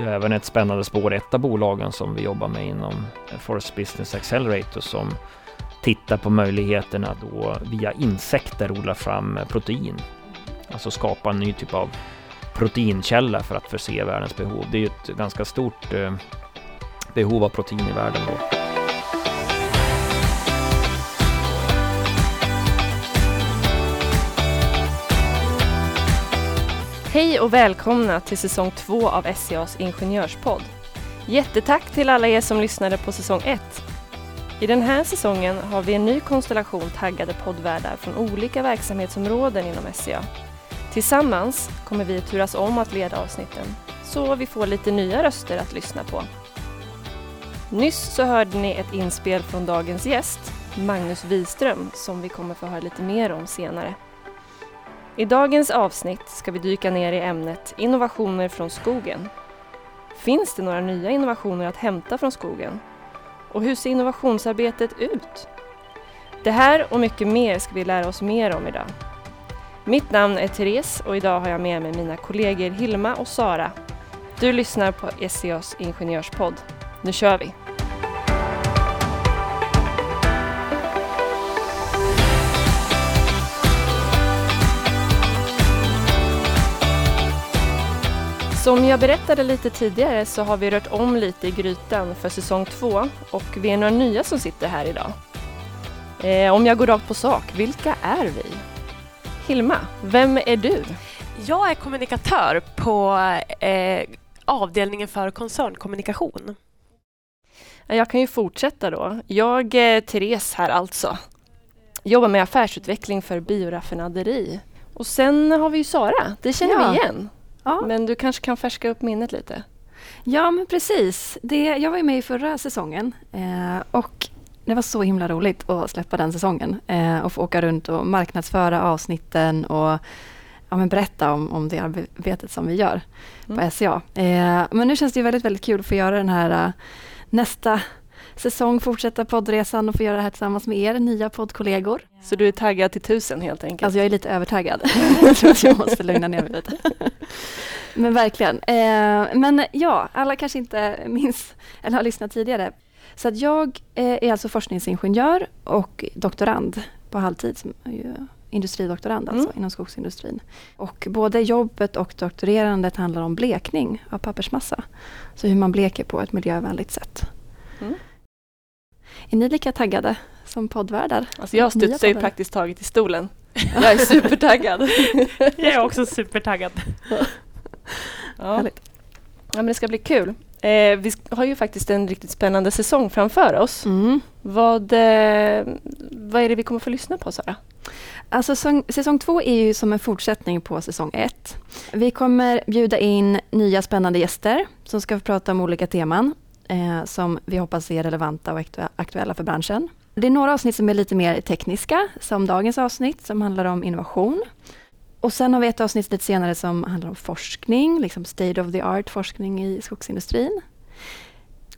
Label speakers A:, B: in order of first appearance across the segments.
A: Det är även ett spännande spår, ett av bolagen som vi jobbar med inom Forest Business Accelerator som tittar på möjligheterna att då via insekter odla fram protein. Alltså skapa en ny typ av proteinkälla för att förse världens behov. Det är ju ett ganska stort eh, behov av protein i världen då.
B: Hej och välkomna till säsong 2 av SCAs ingenjörspodd. Jättetack till alla er som lyssnade på säsong 1! I den här säsongen har vi en ny konstellation taggade poddvärdar från olika verksamhetsområden inom SCA. Tillsammans kommer vi turas om att leda avsnitten, så vi får lite nya röster att lyssna på. Nyss så hörde ni ett inspel från dagens gäst, Magnus Wiström, som vi kommer få höra lite mer om senare. I dagens avsnitt ska vi dyka ner i ämnet innovationer från skogen. Finns det några nya innovationer att hämta från skogen? Och hur ser innovationsarbetet ut? Det här och mycket mer ska vi lära oss mer om idag. Mitt namn är Therese och idag har jag med mig mina kollegor Hilma och Sara. Du lyssnar på SCAs ingenjörspodd. Nu kör vi! Som jag berättade lite tidigare så har vi rört om lite i grytan för säsong två och vi är några nya som sitter här idag. Eh, om jag går rakt på sak, vilka är vi? Hilma, vem är du?
C: Jag är kommunikatör på eh, avdelningen för koncernkommunikation.
B: Jag kan ju fortsätta då. Jag är Therese här alltså. Jobbar med affärsutveckling för bioraffinaderi. Och sen har vi ju Sara, det känner ja. vi igen. Ja. Men du kanske kan färska upp minnet lite?
D: Ja, men precis. Det, jag var ju med i förra säsongen eh, och det var så himla roligt att släppa den säsongen eh, och få åka runt och marknadsföra avsnitten och ja, men berätta om, om det arbetet som vi gör mm. på SCA. Eh, men nu känns det väldigt, väldigt kul att få göra den här uh, nästa säsong, fortsätta poddresan och få göra det här tillsammans med er nya poddkollegor.
B: Så du är taggad till tusen helt enkelt?
D: Alltså jag är lite övertaggad. jag tror att jag måste lugna ner mig lite. men verkligen. Eh, men ja, alla kanske inte minns eller har lyssnat tidigare. Så att jag eh, är alltså forskningsingenjör och doktorand på halvtid. Som industridoktorand alltså mm. inom skogsindustrin. Och både jobbet och doktorerandet handlar om blekning av pappersmassa. Så hur man bleker på ett miljövänligt sätt. Mm. Är ni lika taggade som poddvärdar?
B: Alltså jag studsar ju praktiskt taget i stolen. Jag är supertaggad.
C: jag är också supertaggad.
B: ja. ja, men det ska bli kul. Eh, vi har ju faktiskt en riktigt spännande säsong framför oss. Mm. Vad, eh, vad är det vi kommer få lyssna på, Sara?
D: Alltså, säsong, säsong två är ju som en fortsättning på säsong ett. Vi kommer bjuda in nya spännande gäster som ska få prata om olika teman eh, som vi hoppas är relevanta och aktuella för branschen. Det är några avsnitt som är lite mer tekniska, som dagens avsnitt som handlar om innovation. Och sen har vi ett avsnitt lite senare som handlar om forskning, liksom state of the art forskning i skogsindustrin.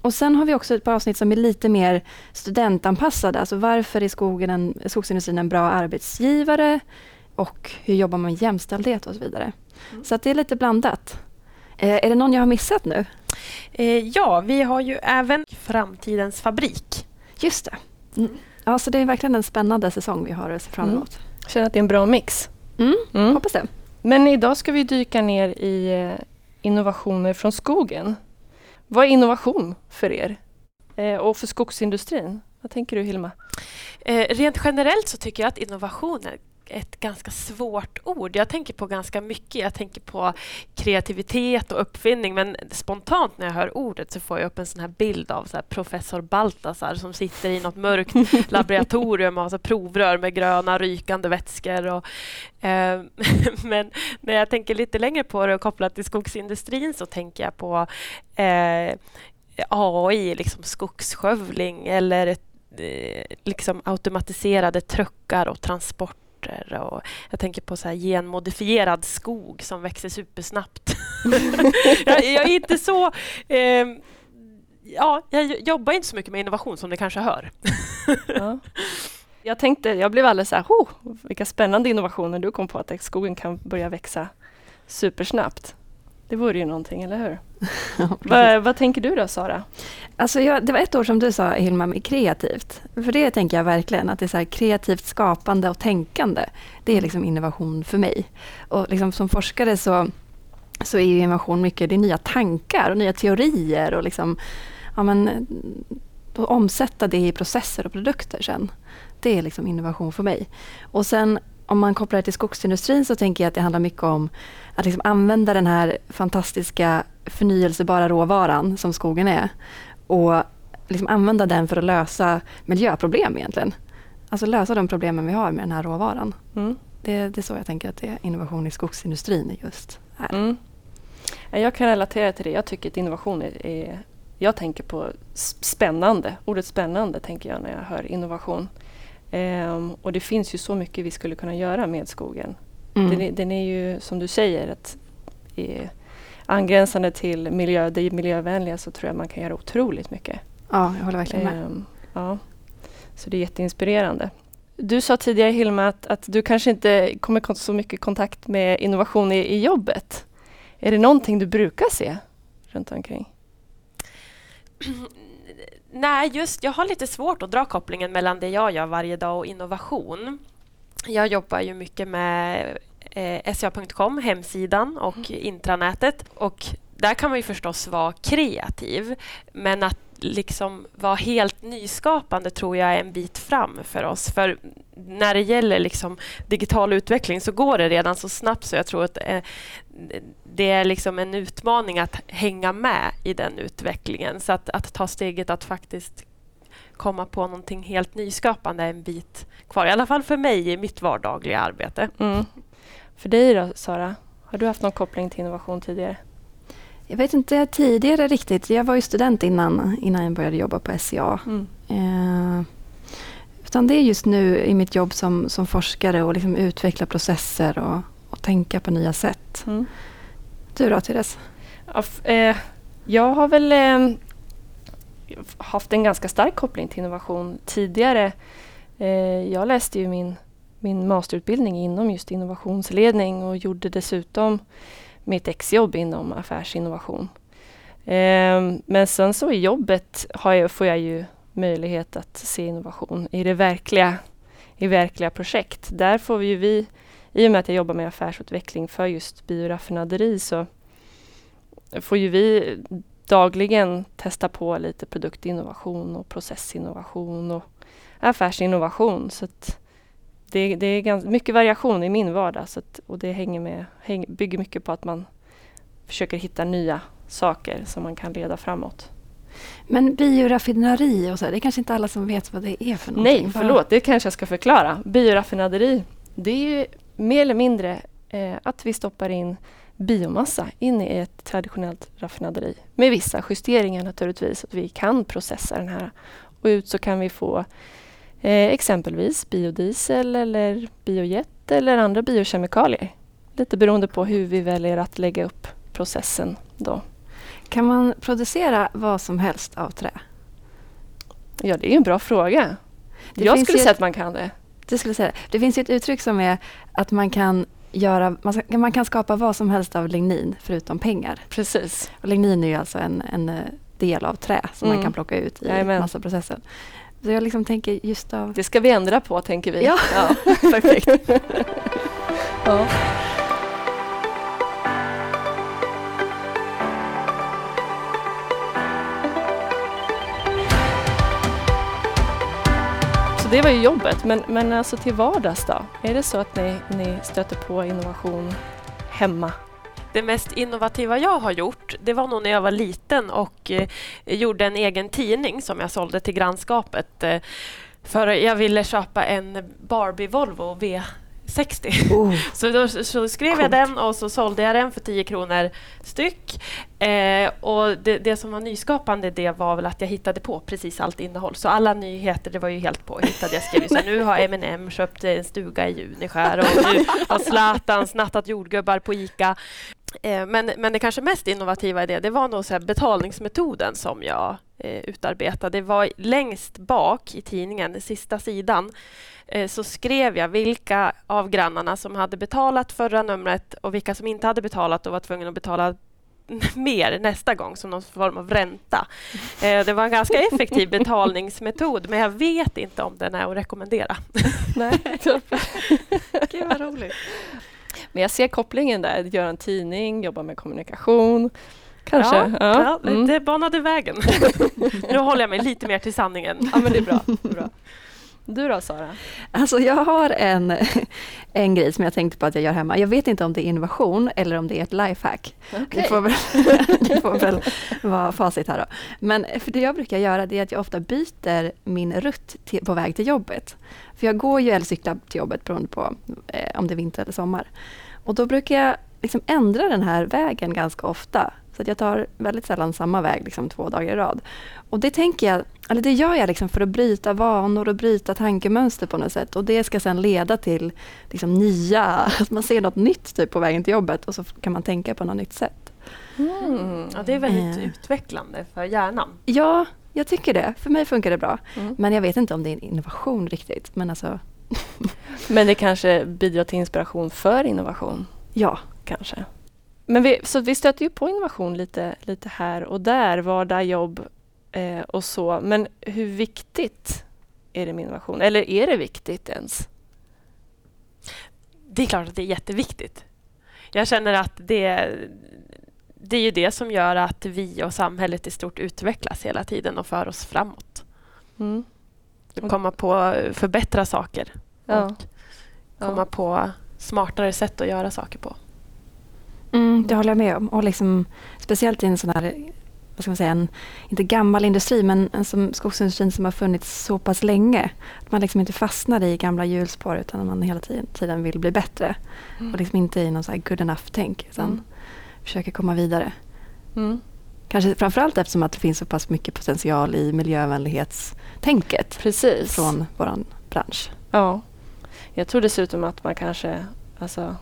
D: Och sen har vi också ett par avsnitt som är lite mer studentanpassade, alltså varför är skogen en, skogsindustrin en bra arbetsgivare och hur jobbar man med jämställdhet och så vidare. Mm. Så det är lite blandat. Eh, är det någon jag har missat nu?
C: Eh, ja, vi har ju även Framtidens fabrik.
D: Just det. Mm. Ja, så det är verkligen en spännande säsong vi har att se fram mm. emot. Mm.
B: Känner att det är en bra mix.
D: Mm, mm. Hoppas det.
B: Men idag ska vi dyka ner i eh, innovationer från skogen. Vad är innovation för er? Och för skogsindustrin? Vad tänker du Hilma?
C: Eh, rent generellt så tycker jag att innovationer ett ganska svårt ord. Jag tänker på ganska mycket. Jag tänker på kreativitet och uppfinning men spontant när jag hör ordet så får jag upp en sån här bild av så professor Baltasar som sitter i något mörkt laboratorium och har provrör med gröna rykande vätskor. Och, eh, men när jag tänker lite längre på det och kopplat till skogsindustrin så tänker jag på eh, AI, liksom skogsskövling eller eh, liksom automatiserade truckar och transport arter. Och jag tänker på så här genmodifierad skog som växer supersnabbt. jag, jag, är inte så... Eh, ja, jag jobbar inte så mycket med innovation som ni kanske hör.
B: ja. Jag tänkte, jag blev alldeles så här, oh, vilka spännande innovationer du kom på att skogen kan börja växa supersnabbt. Det vore ju någonting, eller hur?
D: Ja,
B: Va, vad tänker du då, Sara?
D: Alltså jag, det var ett ord som du sa Hilma, med kreativt. För det tänker jag verkligen, att det är så kreativt skapande och tänkande. Det är liksom innovation för mig. Och liksom som forskare så, så är ju innovation mycket det nya tankar och nya teorier och liksom, ja men, då omsätta det i processer och produkter sen. Det är liksom innovation för mig. Och sen om man kopplar det till skogsindustrin så tänker jag att det handlar mycket om att liksom använda den här fantastiska förnyelsebara råvaran som skogen är och liksom använda den för att lösa miljöproblem egentligen. Alltså lösa de problemen vi har med den här råvaran.
B: Mm.
D: Det, det är så jag tänker att det är innovation i skogsindustrin just är.
B: Mm. Ja, Jag kan relatera till det. Jag tycker att innovation är, jag tänker på spännande. Ordet spännande tänker jag när jag hör innovation. Ehm, och det finns ju så mycket vi skulle kunna göra med skogen.
D: Mm.
B: Den, är, den är ju som du säger att är angränsande till miljö, det miljövänliga så tror jag man kan göra otroligt mycket.
D: Ja, jag håller verkligen med.
B: Ehm, ja. Så det är jätteinspirerande. Du sa tidigare Hilma att, att du kanske inte kommer så mycket kontakt med innovation i, i jobbet. Är det någonting du brukar se runt omkring?
C: Nej, just jag har lite svårt att dra kopplingen mellan det jag gör varje dag och innovation. Jag jobbar ju mycket med eh, SCA.com, hemsidan och intranätet. Och där kan man ju förstås vara kreativ, men att liksom vara helt nyskapande tror jag är en bit fram för oss. För när det gäller liksom digital utveckling så går det redan så snabbt så jag tror att eh, det är liksom en utmaning att hänga med i den utvecklingen. Så att, att ta steget att faktiskt komma på någonting helt nyskapande en bit kvar. I alla fall för mig i mitt vardagliga arbete.
B: Mm. För dig då Sara? Har du haft någon koppling till innovation tidigare?
D: Jag vet inte tidigare riktigt. Jag var ju student innan, innan jag började jobba på SCA.
B: Mm.
D: Eh, utan det är just nu i mitt jobb som, som forskare och liksom utveckla processer och, och tänka på nya sätt.
B: Mm.
D: Du då Therese?
B: Ja, f- eh, jag har väl eh, haft en ganska stark koppling till innovation tidigare. Eh, jag läste ju min, min masterutbildning inom just innovationsledning och gjorde dessutom mitt exjobb inom affärsinnovation. Eh, men sen så i jobbet har jag, får jag ju möjlighet att se innovation i det verkliga, i verkliga projekt. Där får vi ju vi, i och med att jag jobbar med affärsutveckling för just bioraffinaderi så får ju vi dagligen testa på lite produktinnovation och processinnovation och affärsinnovation. Så det, det är ganska mycket variation i min vardag så att, och det hänger med, häng, bygger mycket på att man försöker hitta nya saker som man kan leda framåt.
D: Men bioraffinaderi och så, det är kanske inte alla som vet vad det är för någonting.
B: Nej, förlåt, det kanske jag ska förklara. Bioraffinaderi, det är ju mer eller mindre eh, att vi stoppar in biomassa in i ett traditionellt raffinaderi. Med vissa justeringar naturligtvis, att vi kan processa den här. Och ut så kan vi få eh, exempelvis biodiesel eller biojet eller andra biokemikalier. Lite beroende på hur vi väljer att lägga upp processen då.
D: Kan man producera vad som helst av trä?
B: Ja, det är en bra fråga.
D: Det
B: jag
D: finns
B: skulle säga
D: ett-
B: att man kan det.
D: Det, skulle säga. det finns ju ett uttryck som är att man kan, göra, man, ska, man kan skapa vad som helst av lignin förutom pengar.
B: Precis.
D: Och lignin är ju alltså en, en eh, del av trä som
B: Mm.
D: man kan plocka ut i
B: Jajamän.
D: massaprocessen. Så jag liksom tänker just av...
B: Det ska vi ändra på, tänker vi.
D: Ja.
B: perfekt. ja. Det var ju jobbet, men, men alltså till vardags då? Är det så att ni, ni stöter på innovation hemma?
C: Det mest innovativa jag har gjort, det var nog när jag var liten och eh, gjorde en egen tidning som jag sålde till grannskapet. Eh, för jag ville köpa en Barbie Volvo V. V60.
D: Oh,
C: Så då så skrev jag
D: Coolt.
C: den och så sålde jag den för 10 kronor styck. Eh, och det, det som var nyskapande det var väl att jag hittade på precis allt innehåll. Så alla nyheter, det var ju helt påhittade. Jag skrev så nu har M&M köpt en stuga i Juniskär och nu har Zlatan snattat jordgubbar på ICA. Eh, men, men det kanske mest innovativa i det, det var nog så betalningsmetoden som jag eh, utarbetade. Det var längst bak i tidningen, sista sidan, så skrev jag vilka av grannarna som hade betalat förra numret och vilka som inte hade betalat och var tvungna att betala mer nästa gång som någon form av ränta. Eh, det var en ganska effektiv betalningsmetod men jag vet inte om den är att rekommendera.
B: Nej, Gud vad roligt. Men jag ser kopplingen där, göra en tidning, jobba med kommunikation. Kanske.
C: Ja,
B: Ja,
C: ja,
B: mm.
C: Det banade vägen. nu håller jag mig lite mer till sanningen.
B: ja men det är bra. Det är bra. Du då Sara?
D: Alltså jag har en, en grej som jag tänkte på att jag gör hemma. Jag vet inte om det är innovation eller om det är ett lifehack. Det får väl, det får väl vara facit här då. Men för det jag brukar göra det är att jag ofta byter min rutt till, på väg till jobbet. För jag går ju eller cyklar till jobbet beroende på eh, om det är vinter eller sommar. Och då brukar jag liksom ändra den här vägen ganska ofta. Så att jag tar väldigt sällan samma väg liksom två dagar i rad. Och det tänker jag, eller det gör jag liksom för att bryta vanor och bryta tankemönster på något sätt. Och det ska sedan leda till liksom nya, att man ser något nytt typ på vägen till jobbet och så kan man tänka på något nytt sätt.
B: Mm.
C: Ja, det är väldigt
D: Eh.
C: utvecklande för hjärnan.
D: Ja, jag tycker det. För mig funkar det bra.
B: Mm.
D: Men jag vet inte om det är en innovation riktigt. Men alltså,
B: Men det kanske bidrar till inspiration för innovation.
D: ja.
B: Kanske. Men vi, så vi stöter ju på innovation lite, lite här och där, vardag, jobb eh, och så. Men hur viktigt är det med innovation? Eller är det viktigt ens?
C: Det är klart att det är jätteviktigt. Jag känner att det, det är ju det som gör att vi och samhället i stort utvecklas hela tiden och för oss framåt.
B: Mm.
C: Komma på förbättra saker
B: Ja.
C: och komma på smartare sätt att göra saker på.
D: Mm, det håller jag med om. Och liksom, speciellt i en sån här, vad ska man säga, en, inte gammal industri, men en som skogsindustrin som har funnits så pass länge. Att man liksom inte fastnar i gamla hjulspår utan man hela tiden, tiden vill bli bättre. Och liksom inte i någon så här good enough-tänk utan
B: Mm.
D: försöker komma vidare.
B: Mm.
D: Kanske framförallt eftersom att det finns så pass mycket potential i miljövänlighetstänket
B: Precis.
D: från vår bransch.
B: Ja. Jag tror dessutom att man kanske, alltså,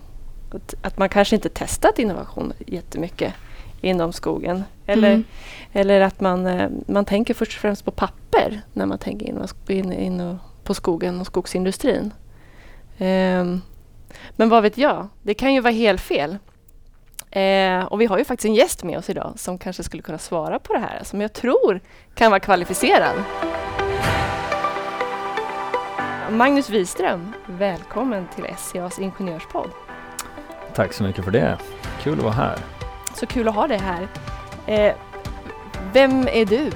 B: att, man kanske inte testat innovation jättemycket inom skogen. Eller,
D: Mm.
B: eller att man, eh, man tänker först och främst på papper när man tänker in, in, in på skogen och skogsindustrin. Ehm, men vad vet jag, det kan ju vara helt fel. Eh, och vi har ju faktiskt en gäst med oss idag som kanske skulle kunna svara på det här, som jag tror kan vara kvalificerad. Magnus Wiström, välkommen till SCAs ingenjörspodd.
A: Tack så mycket för det. Kul att vara här.
B: Så kul att ha dig här. Eh, vem är du?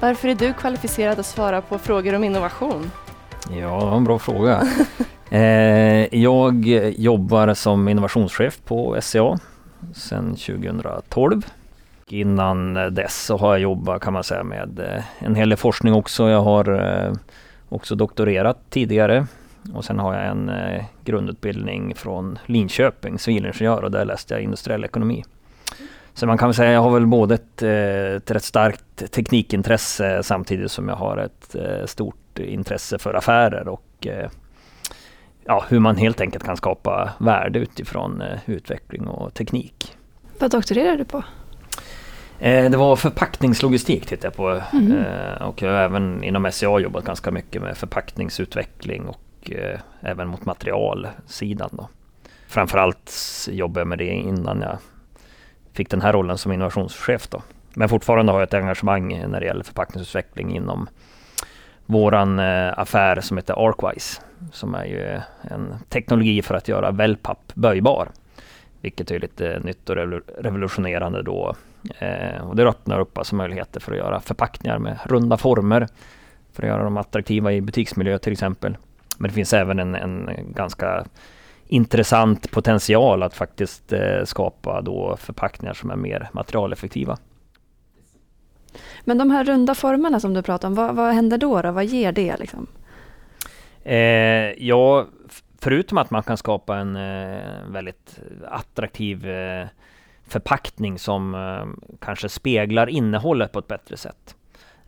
B: Varför är du kvalificerad att svara på frågor om innovation?
A: Ja, det var en bra fråga. eh, jag jobbar som innovationschef på SCA sedan 2012. Innan dess så har jag jobbat kan man säga med eh, en hel del forskning också. Jag har eh, också doktorerat tidigare och sen har jag en eh, grundutbildning från Linköping, civilingenjör och där läste jag industriell ekonomi. Så man kan väl säga jag har väl både ett, eh, ett rätt starkt teknikintresse samtidigt som jag har ett eh, stort intresse för affärer och ja, hur man helt enkelt kan skapa värde utifrån utveckling och teknik.
D: Vad doktorerar du på?
A: Det var förpackningslogistik tittade jag på. Eh, och jag har även inom SCA jobbat ganska mycket med förpackningsutveckling och eh, även mot materialsidan. Då. Framförallt jobbade jag med det innan jag fick den här rollen som innovationschef. Då. Men fortfarande har jag ett engagemang när det gäller förpackningsutveckling inom våran eh, affär som heter Arkwise. Som är ju eh, en teknologi för att göra wellpapp böjbar. Vilket är lite nytt och revolutionerande då Eh, och det öppnar upp alltså möjligheter för att göra förpackningar med runda former. För att göra dem attraktiva i butiksmiljö till exempel. Men det finns även en, en ganska intressant potential att faktiskt eh, skapa då förpackningar som är mer materialeffektiva.
D: Men de här runda formerna som du pratar om, vad, vad händer då, då? Vad ger det? Liksom?
A: Eh, ja, förutom att man kan skapa en eh, väldigt attraktiv eh, förpackning som eh, kanske speglar innehållet på ett bättre sätt.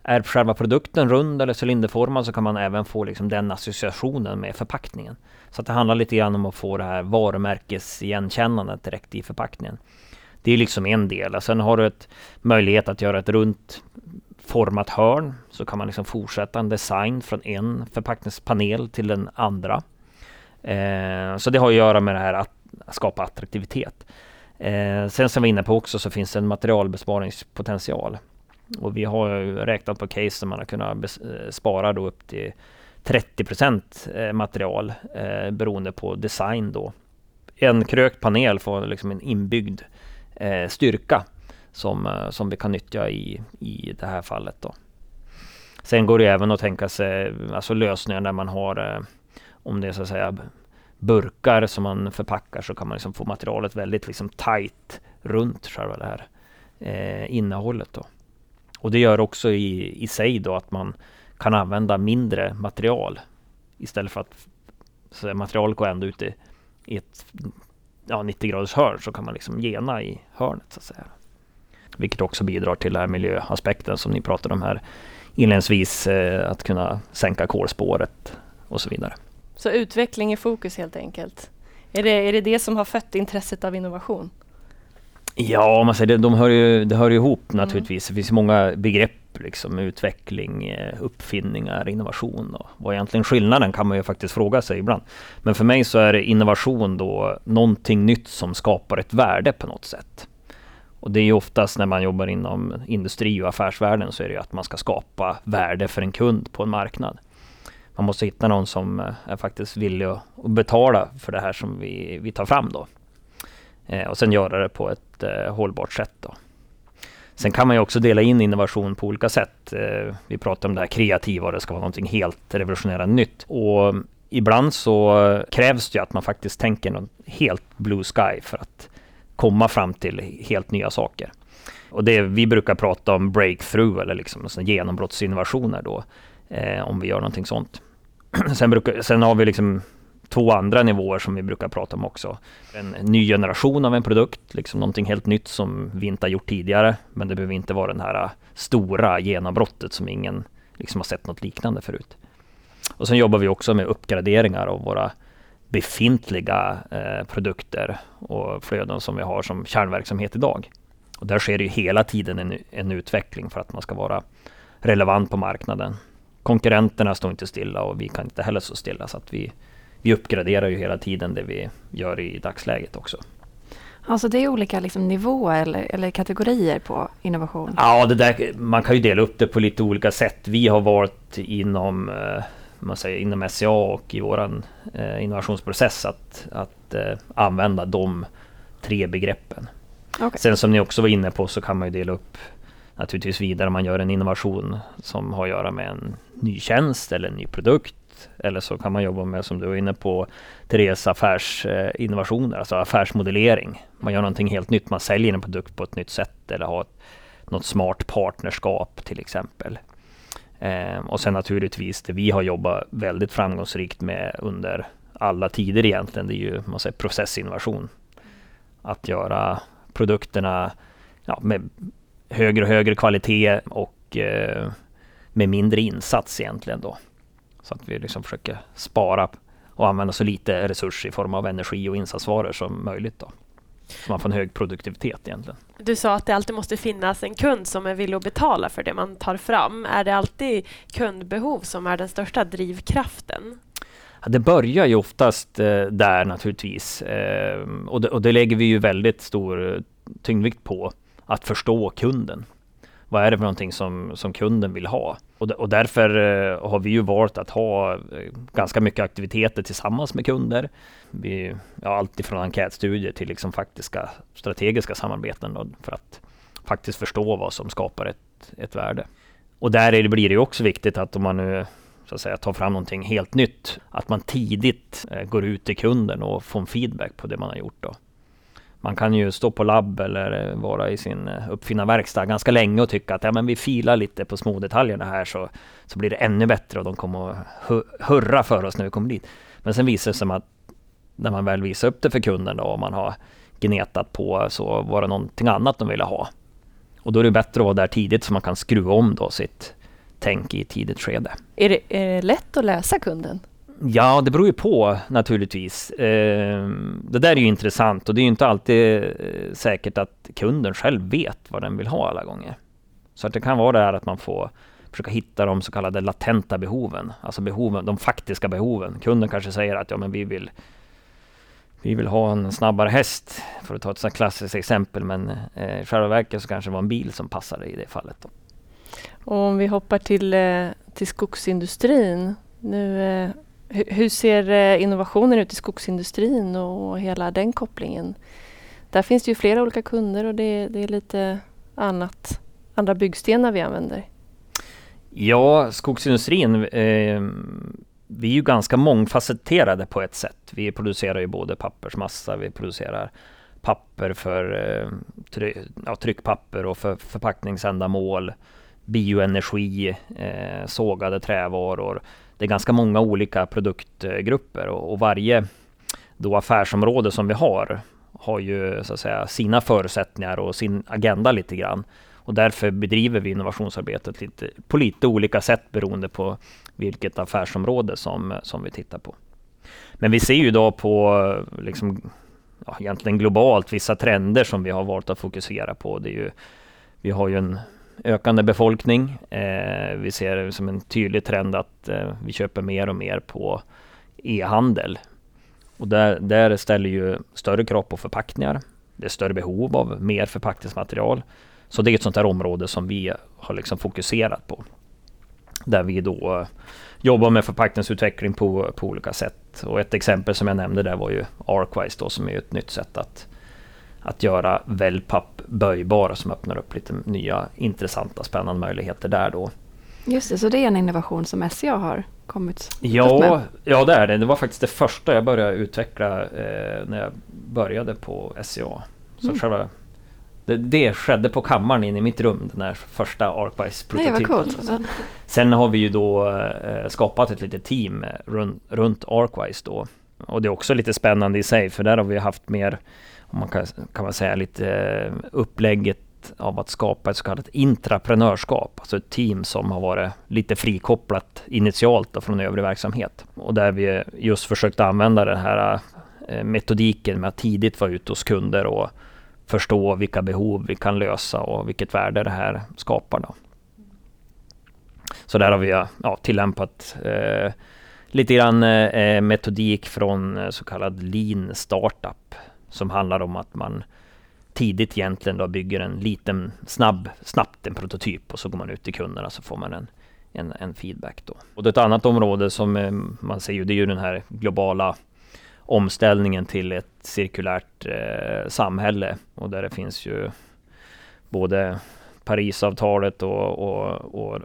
A: Är själva produkten rund eller cylinderformad så kan man även få liksom den associationen med förpackningen. Så att det handlar lite grann om att få det här varumärkesigenkännandet direkt i förpackningen. Det är liksom en del. Sen har du ett möjlighet att göra ett runt format hörn så kan man liksom fortsätta en design från en förpackningspanel till den andra. Eh, så det har att göra med det här att skapa attraktivitet. Eh, sen som vi är inne på också så finns det en materialbesparingspotential. Och vi har räknat på case som man har kunnat eh, spara då upp till 30 eh, material eh, beroende på design då. En krökt panel får liksom en inbyggd eh, styrka som, eh, som vi kan nyttja i, i det här fallet då. Sen går det även att tänka sig alltså lösningar där man har, eh, om det är så att säga burkar som man förpackar så kan man liksom få materialet väldigt liksom tight runt själva det här eh, innehållet. Då. Och det gör också i, i sig då att man kan använda mindre material istället för att så materialet går ändå ut i, i ett ja, 90 graders hörn så kan man liksom gena i hörnet så att säga. Vilket också bidrar till den här miljöaspekten som ni pratade om här inledningsvis, eh, att kunna sänka kolspåret och så vidare.
B: Så utveckling i fokus helt enkelt. Är det, är det det som har fött intresset av innovation?
A: Ja, man säger de hör ju, det hör ju ihop mm. naturligtvis. Det finns många begrepp, liksom utveckling, eh, uppfinningar, innovation. Och vad är egentligen skillnaden kan man ju faktiskt fråga sig ibland. Men för mig så är innovation då någonting nytt som skapar ett värde på något sätt. Och det är ju oftast när man jobbar inom industri och affärsvärlden så är det ju att man ska skapa värde för en kund på en marknad man måste hitta någon som eh, är faktiskt villig att betala för det här som vi, vi tar fram då. Eh, och sen göra det på ett eh, hållbart sätt då. Sen kan man ju också dela in innovation på olika sätt. Eh, vi pratar om det här kreativa och det ska vara någonting helt revolutionerande nytt. Och ibland så krävs det ju att man faktiskt tänker något helt blue sky för att komma fram till helt nya saker. Och det vi brukar prata om breakthrough eller liksom genombrottsinnovationer då eh, om vi gör någonting sånt. sen, brukar, sen har vi liksom två andra nivåer som vi brukar prata om också. En ny generation av en produkt, liksom någonting helt nytt som vi inte har gjort tidigare. Men det behöver inte vara den här äh, stora genombrottet som ingen liksom har sett något liknande förut. Och sen jobbar vi också med uppgraderingar av våra befintliga eh, produkter och flöden som vi har som kärnverksamhet idag. Och där sker det ju hela tiden en, en utveckling för att man ska vara relevant på marknaden konkurrenterna står inte stilla och vi kan inte heller stå stilla. Så att vi, vi uppgraderar ju hela tiden det vi gör i dagsläget också.
D: Alltså det är olika liksom nivåer eller, eller, kategorier på innovation?
A: Ja, det där, man kan ju dela upp det på lite olika sätt. Vi har varit inom, eh, man säger, inom SCA och i vår eh, innovationsprocess att, att eh, använda de tre begreppen. Okay. Sen som ni också var inne på så kan man ju dela upp naturligtvis vidare om man gör en innovation som har att göra med en ny tjänst eller en ny produkt. Eller så kan man jobba med, som du var inne på, Therese, affärsinnovationer, eh, alltså affärsmodellering. Man gör någonting helt nytt, man säljer en produkt på ett nytt sätt eller har något smart partnerskap till exempel. Eh, och sen naturligtvis det vi har jobbat väldigt framgångsrikt med under alla tider egentligen, det är ju man säger, processinnovation. Att göra produkterna ja, med högre och högre kvalitet och eh, med mindre insats egentligen då. Så att vi liksom försöker spara och använda så lite resurser i form av energi och insatsvaror som möjligt då. Så man får en hög produktivitet egentligen.
C: Du sa att det alltid måste finnas en kund som är villig att betala för det man tar fram. Är det alltid kundbehov som är den största drivkraften?
A: Ja, det börjar ju oftast eh, där naturligtvis. Eh, och, det, och det lägger vi ju väldigt stor tyngdvikt på att förstå kunden. Vad är det för någonting som, som kunden vill ha? Och, och därför eh, har vi ju valt att ha eh, ganska mycket aktiviteter tillsammans med kunder. Vi, ja, allt ifrån enkätstudier till liksom faktiska strategiska samarbeten för att faktiskt förstå vad som skapar ett, ett värde. Och där är det, blir det också viktigt att om man nu så att säga, tar fram någonting helt nytt, att man tidigt eh, går ut till kunden och får en feedback på det man har gjort. Då man kan ju stå på labb eller eh, vara i sin eh, uppfinnarverkstad ganska länge och tycka att ja, men vi filar lite på små detaljerna här så, så blir det ännu bättre och de kommer att hurra för oss när vi kommer dit. Men sen visar det sig att när man väl visar upp det för kunden då, och man har gnetat på så var det någonting annat de ville ha. Och då är det bättre att vara där tidigt så man kan skruva om då sitt tänk i ett tidigt skede.
B: Är det, är det lätt att läsa kunden?
A: Ja, det beror ju på naturligtvis. Ehm, det där är ju intressant och det är ju inte alltid eh, säkert att kunden själv vet vad den vill ha alla gånger. Så att det kan vara det här att man får försöka hitta de så kallade latenta behoven, alltså behoven, de faktiska behoven. Kunden kanske säger att ja, men vi vill vi vill ha en snabbare häst, för att ta ett sånt klassiskt exempel, men eh, i själva verket så kanske det var en bil som passade i det fallet. Då.
B: Och om vi hoppar till, eh, till skogsindustrin. Nu, eh, hur ser eh, innovationen ut i skogsindustrin och hela den kopplingen? Där finns det ju flera olika kunder och det, det är lite annat, andra byggstenar vi använder.
A: Ja, skogsindustrin eh, vi är ju ganska mångfacetterade på ett sätt. Vi producerar ju både pappersmassa, vi producerar papper för eh, try ja, tryckpapper och för förpackningsändamål, bioenergi, eh, sågade trävaror. Det är ganska många olika produktgrupper och, och varje då affärsområde som vi har har ju så att säga sina förutsättningar och sin agenda lite grann. Och därför bedriver vi innovationsarbetet lite, på lite olika sätt beroende på vilket affärsområde som, som vi tittar på. Men vi ser ju då på liksom, ja, egentligen globalt vissa trender som vi har valt att fokusera på. Det är ju, vi har ju en ökande befolkning. Eh, vi ser det som en tydlig trend att eh, vi köper mer och mer på e-handel. Och där, där ställer ju större krav på förpackningar. Det är större behov av mer förpackningsmaterial. Så det är ett sånt här område som vi har liksom fokuserat på. Där vi då eh, jobbar med förpackningsutveckling på, på olika sätt. Och ett exempel som jag nämnde där var ju Arquise då som är ett nytt sätt att, att göra wellpapp böjbara som öppnar upp lite nya intressanta spännande möjligheter där då.
D: Just det, så det är en innovation som SCA har kommit
A: ja,
D: med?
A: Ja, det är det. Det var faktiskt det första jag började utveckla eh, när jag började på SCA. Så mm. själva det, det skedde på kammaren inne i mitt rum, den här första Arcwise-prototypen.
D: Vad coolt.
A: Sen har vi ju då eh, skapat ett litet team runt, runt Arcwise då. Och det är också lite spännande i sig, för där har vi haft mer, man kan, kan man säga, lite eh, upplägget av att skapa ett så kallat intraprenörskap, alltså ett team som har varit lite frikopplat initialt från övrig verksamhet. Och där vi just försökt använda den här eh, metodiken med att tidigt vara ute hos kunder och förstå vilka behov vi kan lösa och vilket värde det här skapar. Då. Så där har vi ja, tillämpat eh, lite grann eh, metodik från eh, så kallad lean startup som handlar om att man tidigt egentligen då bygger en liten, snabb, snabbt en prototyp och så går man ut till kunderna så får man en, en, en feedback då. Och ett annat område som eh, man ser ju, det är ju den här globala omställningen till ett cirkulärt eh, samhälle och där det finns ju både Parisavtalet och, och, och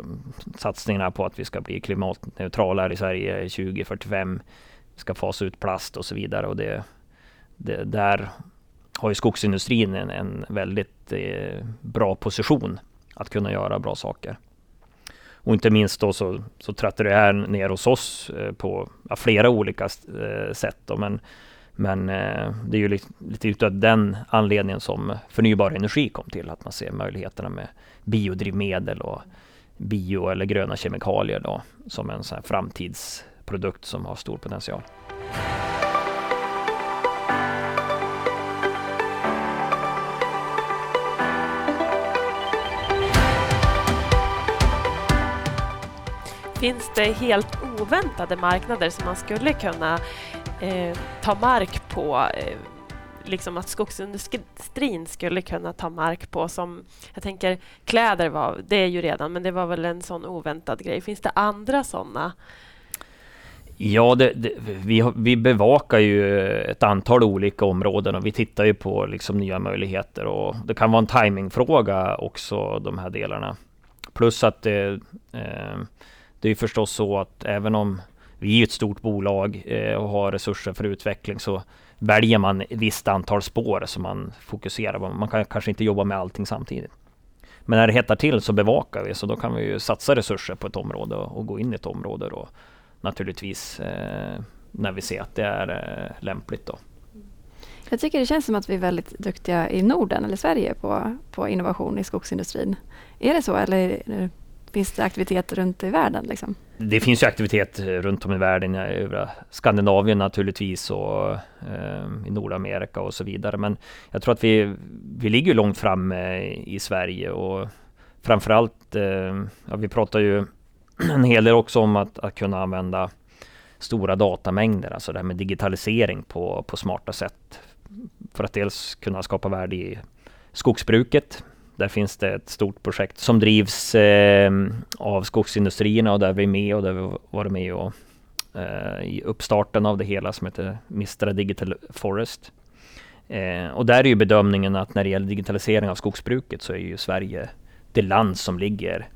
A: satsningarna på att vi ska bli klimatneutrala här i Sverige 2045. Vi ska fasa ut plast och så vidare och det, det där har ju skogsindustrin en, en väldigt eh, bra position att kunna göra bra saker. Och inte minst då så, så trattar det här ner hos oss eh, på ja, flera olika eh, sätt. Då, men men eh, det är ju lite, lite utav den anledningen som förnybar energi kom till. Att man ser möjligheterna med biodrivmedel och bio eller gröna kemikalier då, som en sån här framtidsprodukt som har stor potential.
C: Finns det helt oväntade marknader som man skulle kunna eh, ta mark på? Eh, liksom att skogsindustrin skulle kunna ta mark på som jag tänker kläder var, det är ju redan, men det var väl en sån oväntad grej. Finns det andra sådana?
A: Ja, det, det, vi, vi bevakar ju ett antal olika områden och vi tittar ju på liksom nya möjligheter och det kan vara en timingfråga också de här delarna. Plus att det eh, det är förstås så att även om vi är ett stort bolag eh, och har resurser för utveckling så väljer man ett visst antal spår som man fokuserar på. Man kan kanske inte jobba med allting samtidigt. Men när det hettar till så bevakar vi, så då kan vi ju satsa resurser på ett område och, gå in i ett område då naturligtvis eh, när vi ser att det är eh, lämpligt då.
D: Jag tycker det känns som att vi är väldigt duktiga i Norden eller Sverige på, på innovation i skogsindustrin. Är det så eller Finns det aktivitet runt i världen? Liksom?
A: Det finns ju aktivitet eh, runt om i världen, i Skandinavien naturligtvis och eh, i Nordamerika och så vidare. Men jag tror att vi, vi ligger långt framme i Sverige och framförallt, eh, ja, vi pratar ju en hel del också om att, att kunna använda stora datamängder, alltså det här med digitalisering på, på smarta sätt. För att dels kunna skapa värde i skogsbruket. Där finns det ett stort projekt som drivs eh, av skogsindustrierna och där vi är med och där vi varit med och, eh, i uppstarten av det hela som heter Mistra Digital Forest. Eh, och där är ju bedömningen att när det gäller digitalisering av skogsbruket så är ju Sverige det land som ligger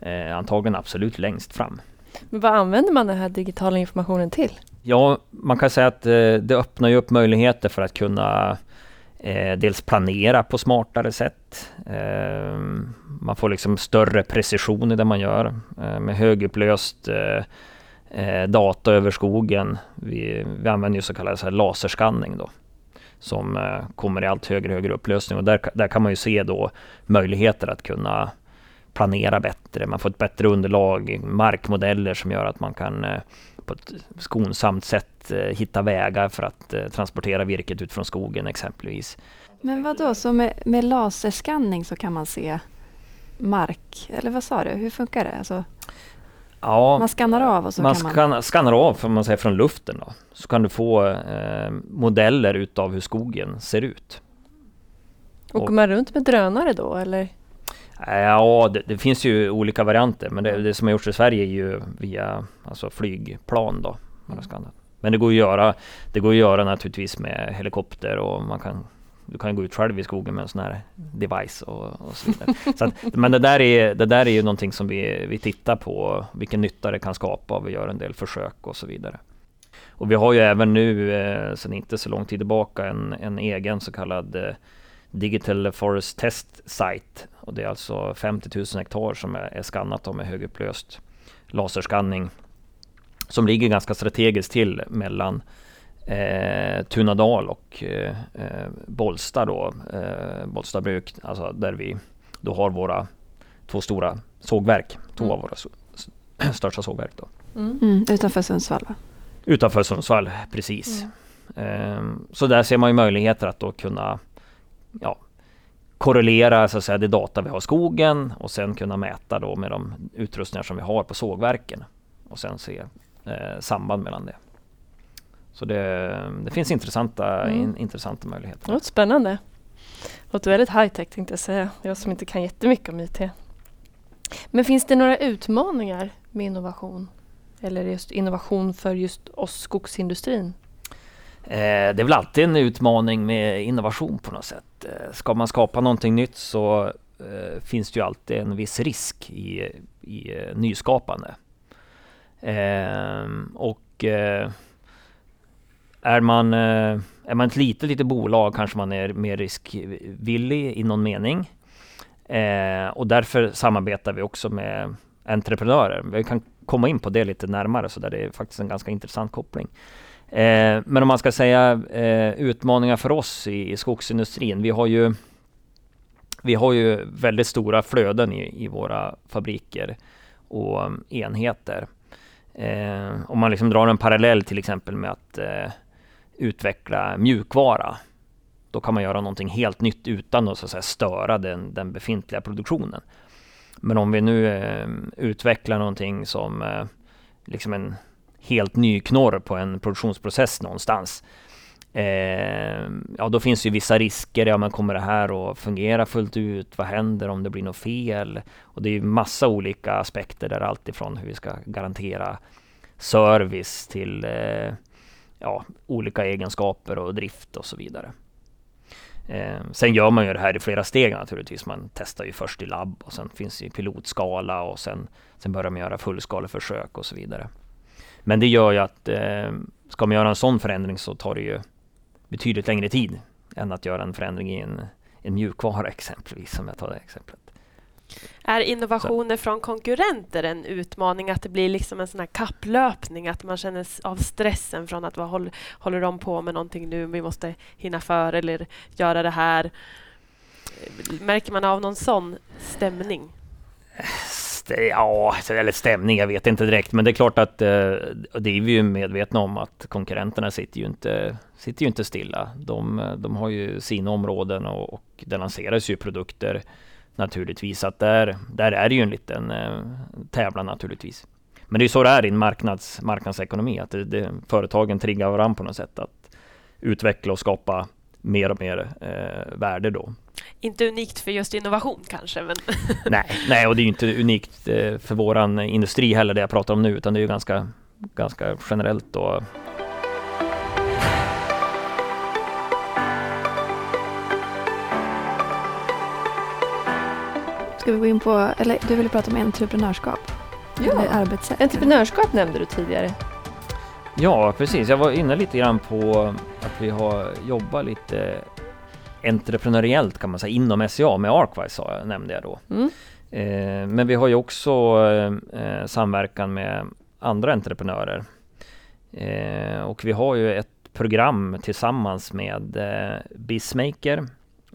A: eh, antagligen absolut längst fram.
B: Men vad använder man den här digitala informationen till?
A: Ja, man kan säga att eh, det öppnar ju upp möjligheter för att kunna eh, dels planera på smartare sätt. Eh, man får liksom större precision i det man gör eh, med högupplöst eh, eh data över skogen. Vi, vi använder ju så kallad så här laserskanning då som eh, kommer i allt högre högre upplösning och där, där kan man ju se då möjligheter att kunna planera bättre. Man får ett bättre underlag, markmodeller som gör att man kan eh, på ett skonsamt sätt eh, hitta vägar för att eh, transportera virket ut från skogen exempelvis.
D: Men vad då, så med, med laserskanning så kan man se mark, eller vad sa du, hur funkar det? Alltså, ja, man skannar av och så
A: man
D: kan man...
A: skannar av för man säger från luften då. Så kan du få eh, modeller utav hur skogen ser ut.
B: Åker man runt med drönare då eller?
A: Ja, det, det, finns ju olika varianter men det, det, som har gjorts i Sverige är ju via alltså flygplan då. Men det går att göra, det går att göra naturligtvis med helikopter och man kan du kan gå ut själv i skogen med en sån här device och, och så vidare. så att, men det där, är, det där är ju någonting som vi, vi tittar på, vilken nytta det kan skapa och vi gör en del försök och så vidare. Och vi har ju även nu, eh, sedan inte så lång tid tillbaka, en, en egen så kallad eh, Digital Forest Test Site. Och det är alltså 50 000 hektar som är, är skannat med högupplöst laserskanning. Som ligger ganska strategiskt till mellan eh, Tunadal och eh, eh Bollsta då, eh, Bollsta bruk, alltså där vi då har våra två stora sågverk, två mm. av våra största sågverk då.
D: Mm. Mm, utanför Sundsvall va?
A: Utanför Sundsvall, precis. Eh, så där ser man ju möjligheter att då kunna ja, korrelera så att säga, det data vi har i skogen och sen kunna mäta då med de utrustningar som vi har på sågverken och sen se eh, samband mellan det. Så det, det finns intressanta, mm. in, intressanta möjligheter. Det
B: låter spännande. Det låter väldigt high tech tänkte jag säga. Jag som inte kan jättemycket om IT. Men finns det några utmaningar med innovation? Eller just innovation för just oss skogsindustrin?
A: Eh, det är väl alltid en utmaning med innovation på något sätt. Eh, ska man skapa någonting nytt så eh, finns det ju alltid en viss risk i, i eh, nyskapande. Eh, och eh, är man, är man ett litet, litet bolag kanske man är mer riskvillig i någon mening. och därför samarbetar vi också med entreprenörer. Vi kan komma in på det lite närmare så där det är faktiskt en ganska intressant koppling. Eh, men om man ska säga eh, utmaningar för oss i, i, skogsindustrin. Vi har ju vi har ju väldigt stora flöden i, i våra fabriker och um, enheter. Eh, om man liksom drar en parallell till exempel med att eh, utveckla mjukvara. Då kan man göra någonting helt nytt utan att, så att säga, störa den, den befintliga produktionen. Men om vi nu eh, utvecklar någonting som eh, liksom en helt ny knorr på en produktionsprocess någonstans. Eh, ja, då finns ju vissa risker. Ja, men kommer det här att fungera fullt ut? Vad händer om det blir något fel? Och det är ju massa olika aspekter där, alltifrån hur vi ska garantera service till eh, ja, olika egenskaper och drift och så vidare. Eh, sen gör man ju det här i flera steg naturligtvis. Man testar ju först i labb och sen finns det pilotskala och sen, sen börjar man göra fullskaleförsök och så vidare. Men det gör ju att eh, ska man göra en sån förändring så tar det ju betydligt längre tid än att göra en förändring i en, en mjukvara exempelvis, som jag tar det exemplet.
C: Är innovationer så. från konkurrenter en utmaning? Att det blir liksom en sån här kapplöpning? Att man känner av stressen från att vad håller, håller de på med någonting nu? Vi måste hinna för eller göra det här. Märker man av någon sån stämning?
A: Eh, ja, eller stämning, jag vet inte direkt. Men det är klart att eh, det är vi ju medvetna om att konkurrenterna sitter ju inte, sitter ju inte stilla. De, de har ju sina områden och, och det lanseras ju produkter naturligtvis. Att där, där är det ju en liten eh, tävlan naturligtvis. Men det är så det är i en marknads, marknadsekonomi, att det, det, företagen triggar varandra på något sätt att utveckla och skapa mer och mer eh, värde då.
C: Inte unikt för just innovation kanske? Men
A: nej, nej, och det är inte unikt eh, för våran industri heller det jag pratar om nu, utan det är ju ganska, ganska generellt då.
D: Ska vi gå in på, eller du ville prata om entreprenörskap?
B: Ja.
D: Eller arbetssätt?
B: Entreprenörskap nämnde du tidigare.
A: Ja, precis. Jag var inne lite grann på att vi har jobbat lite entreprenöriellt kan man säga inom SCA med Arkwise nämnde jag då.
B: Mm.
A: Eh, men vi har ju också eh, samverkan med andra entreprenörer. Eh, och vi har ju ett program tillsammans med eh, Bizmaker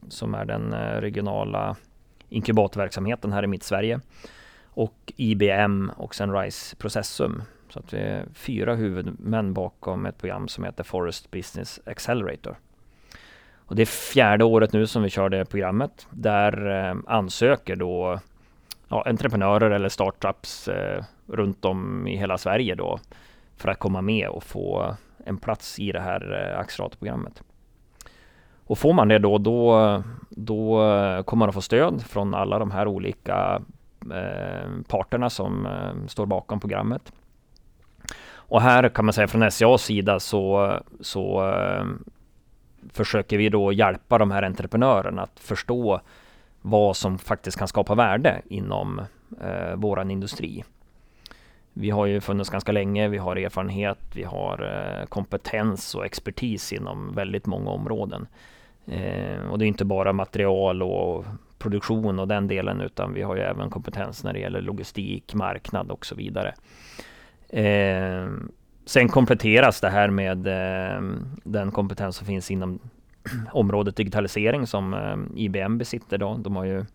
A: som är den eh, regionala inkubatorverksamheten här i Mittsverige och IBM och sen RISE Processum. Så att vi är fyra huvudmän bakom ett program som heter Forest Business Accelerator. Och det är fjärde året nu som vi kör det programmet. Där eh, ansöker då ja, entreprenörer eller startups eh, runt om i hela Sverige då för att komma med och få en plats i det här eh, acceleratorprogrammet. Och får man det då, då, då eh, kommer man att få stöd från alla de här olika eh, parterna som eh, står bakom programmet. Och här kan man säga från SCAs sida så, så eh, försöker vi då hjälpa de här entreprenörerna att förstå vad som faktiskt kan skapa värde inom eh, våran industri. Vi har ju funnits ganska länge, vi har erfarenhet, vi har eh, kompetens och expertis inom väldigt många områden. Eh, och det är inte bara material och produktion och den delen utan vi har ju även kompetens när det gäller logistik, marknad och så vidare. Eh, Sen kompletteras det här med eh, den kompetens som finns inom området digitalisering som eh, IBM besitter. Då. De har ju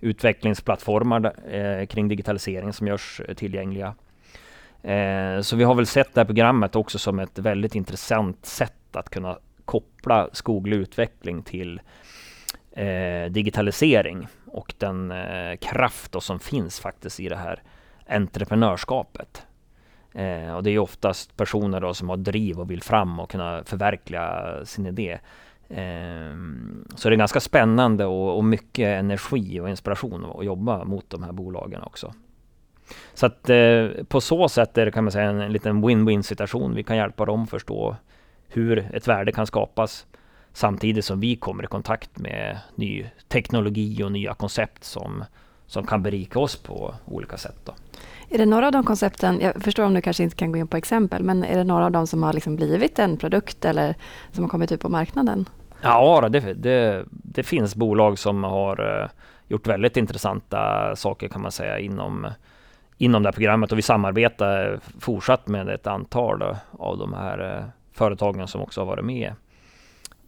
A: utvecklingsplattformar eh, kring digitalisering som görs eh, tillgängliga. Eh, så vi har väl sett det här programmet också som ett väldigt intressant sätt att kunna koppla skoglig utveckling till eh, digitalisering och den eh, kraft som finns faktiskt i det här entreprenörskapet. Eh, och det är oftast personer då som har driv och vill fram och kunna förverkliga sin idé. Eh, så det är ganska spännande och, och, mycket energi och inspiration att jobba mot de här bolagen också. Så att eh, på så sätt är det kan man säga en, en liten win-win situation. Vi kan hjälpa dem förstå hur ett värde kan skapas samtidigt som vi kommer i kontakt med ny teknologi och nya koncept som, som kan berika oss på olika sätt. Då.
D: Är det några av de koncepten, jag förstår om du kanske inte kan gå in på exempel, men är det några av dem som har liksom blivit en produkt eller som har kommit ut på marknaden?
A: Ja, det, det, det finns bolag som har eh, gjort väldigt intressanta saker kan man säga inom, inom det här programmet och vi samarbetar fortsatt med ett antal av de här eh, företagen som också har varit med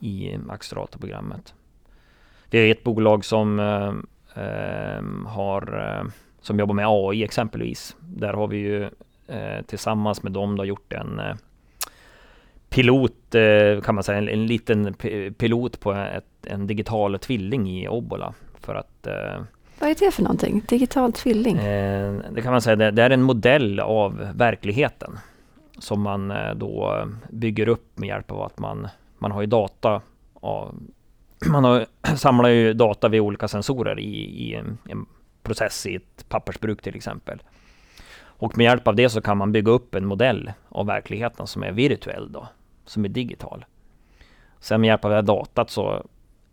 A: i acceleratorprogrammet. Det är ett bolag som eh, har som jobbar med AI exempelvis. Där har vi ju eh, tillsammans med dem då gjort en eh, pilot, eh, kan man säga, en, en liten pilot på ett, en digital tvilling i Obbola. För att,
D: Vad är det för någonting? Digital tvilling?
A: Det kan man säga, det, det, är en modell av verkligheten som man då bygger upp med hjälp av att man, man har ju data av, man har, samlar ju data vid olika sensorer i, i en, en process i ett pappersbruk till exempel. Och med hjälp av det så kan man bygga upp en modell av verkligheten som är virtuell då, som är digital. Sen med hjälp av det här datat så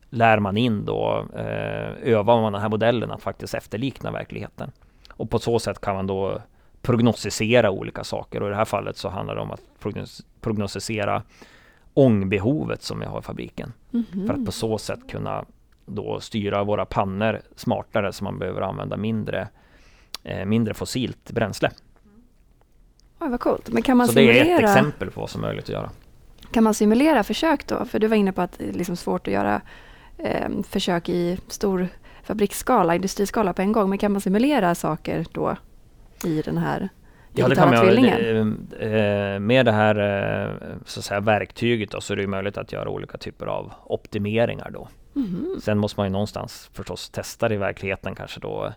A: lär man in då, eh, övar man den här modellen att faktiskt efterlikna verkligheten. Och på så sätt kan man då prognostisera olika saker och i det här fallet så handlar det om att prognos prognostisera ångbehovet som vi har i fabriken. Mm -hmm. För att på så sätt kunna då styra våra pannor smartare så man behöver använda mindre, eh, mindre fossilt bränsle.
D: Oj, vad coolt. Men kan man
A: så
D: simulera...
A: det är ett exempel på vad som är möjligt att göra.
D: Kan man simulera försök då? För du var inne på att det är liksom svårt att göra eh, försök i stor fabriksskala, industriskala på en gång. Men kan man simulera saker då i den här
A: Ja, det kan man göra. Med det här eh, så att säga, verktyget då, så är det möjligt att göra olika typer av optimeringar då. Mm. Sen måste man ju någonstans förstås testa det i verkligheten kanske då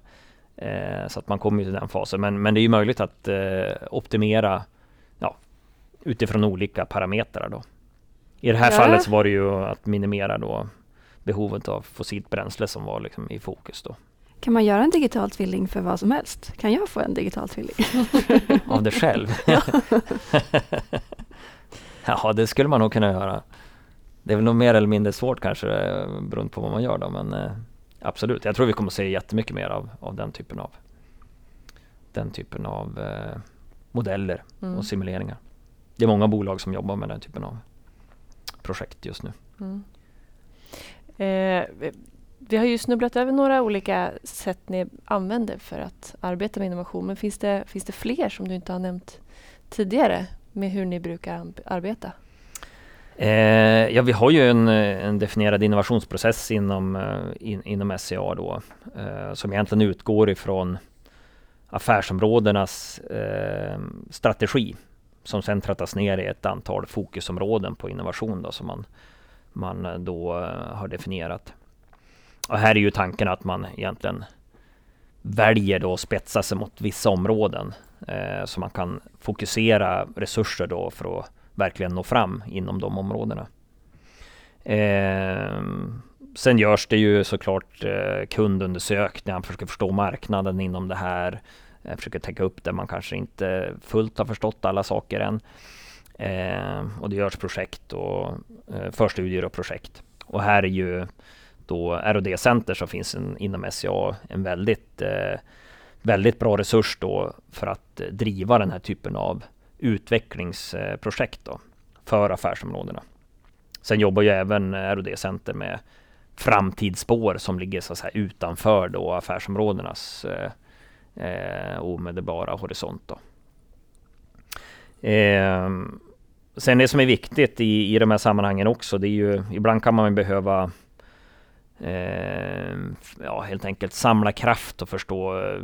A: Eh, så att man kommer till den fasen. Men, men det är ju möjligt att eh, optimera ja, utifrån olika parametrar då. I det här
B: Ja.
A: fallet så var det ju att minimera då behovet av fossilt bränsle som var liksom i fokus då.
D: Kan man göra en digital tvilling för vad som helst? Kan jag få en digital tvilling?
A: Av dig själv? ja, det skulle man nog kunna göra. Det är väl nog mer eller mindre svårt kanske eh, beroende på vad man gör då, men eh, absolut. Jag tror vi kommer att se jättemycket mer av, av den typen av den typen av eh, modeller
B: Mm.
A: och simuleringar. Det är många bolag som jobbar med den typen av projekt just nu.
B: Mm. Eh, vi- har ju snubblat över några olika sätt ni använder för att arbeta med innovation. Men finns det, finns det fler som du inte har nämnt tidigare med hur ni brukar arbeta?
A: Eh, ja, vi har ju en, eh, en definierad innovationsprocess inom, eh, in, inom SCA då, eh, som egentligen utgår ifrån affärsområdenas eh, strategi som sen trattas ner i ett antal fokusområden på innovation då, som man, man eh, då har definierat. Och här är ju tanken att man egentligen väljer då att spetsa sig mot vissa områden eh, så man kan fokusera resurser då för att verkligen nå fram inom de områdena. Eh, sen görs det ju såklart eh, kundundersökningar, man försöker förstå marknaden inom det här, eh, försöker täcka upp det man kanske inte fullt har förstått alla saker än. Eh, och det görs projekt och eh, förstudier och projekt. Och här är ju då R&D Center som finns en, inom SCA en väldigt, eh, väldigt bra resurs då för att eh, driva den här typen av utvecklingsprojekt då, för affärsområdena. Sen jobbar ju även R&D Center med framtidsspår som ligger så här utanför då affärsområdenas eh, eh omedelbara horisont. Då. Eh, sen det som är viktigt i, i de här sammanhangen också, det är ju ibland kan man ju behöva eh, ja, helt enkelt samla kraft och förstå eh,